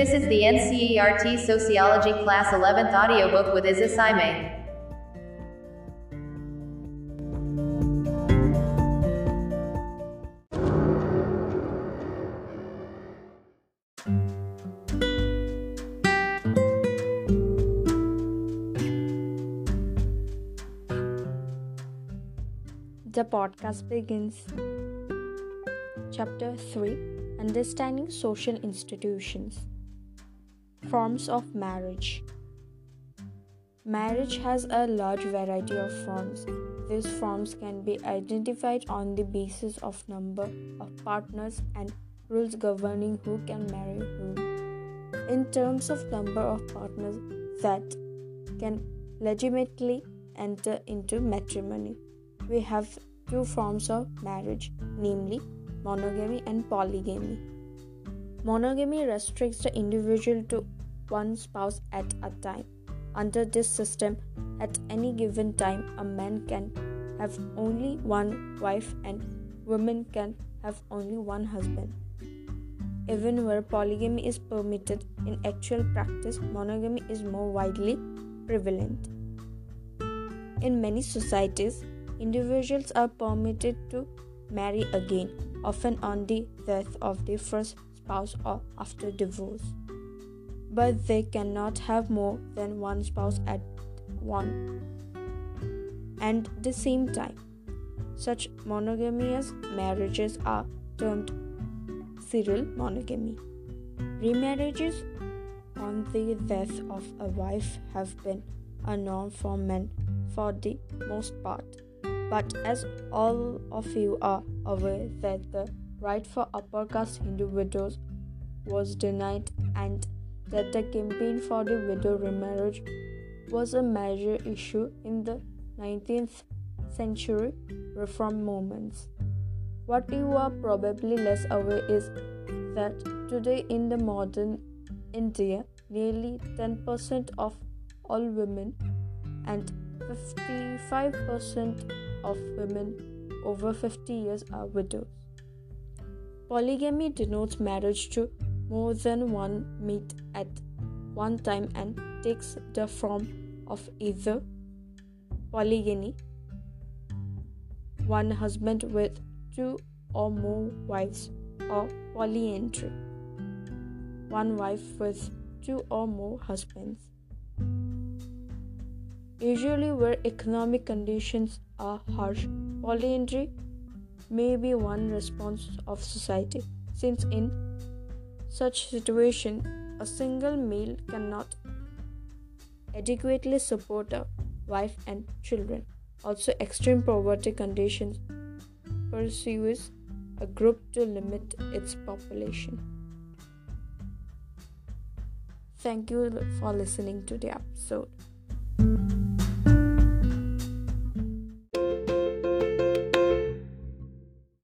This is the NCERT Sociology Class 11th audiobook with Isis Saime. The podcast begins. Chapter 3 Understanding Social Institutions Forms of Marriage. Marriage has a large variety of forms. These forms can be identified on the basis of number of partners and rules governing who can marry whom. In terms of number of partners that can legitimately enter into matrimony we have two forms of marriage, namely monogamy and polygamy. Monogamy restricts the individual to one spouse at a time. Under this system, at any given time, a man can have only one wife and women can have only one husband. Even where polygamy is permitted, in actual practice, monogamy is more widely prevalent. In many societies, individuals are permitted to marry again, often on the death of the first spouse or after divorce. But they cannot have more than one spouse at one and the same time. Such monogamous marriages are termed serial monogamy. Remarriages on the death of a wife have been a norm for men for the most part. But as all of you are aware that the right for upper caste Hindu widows was denied and that the campaign for the widow remarriage was a major issue in the 19th century reform movements. What you are probably less aware is that today in the modern India, nearly 10% of all women and 55% of women over 50 years are widows. Polygamy denotes marriage to more than one mate at one time and takes the form of either polygyny, one husband with two or more wives, or polyandry, one wife with two or more husbands. Usually, where economic conditions are harsh, polyandry may be one response of society, since in such situation, a single male cannot adequately support a wife and children. Also, extreme poverty conditions pursues a group to limit its population. Thank you for listening to the episode.